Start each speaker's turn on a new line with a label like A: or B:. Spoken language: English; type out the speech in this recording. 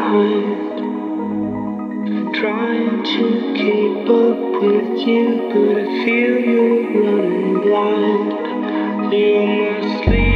A: behind. Trying to keep up with you, but I feel you're running blind. You must leave.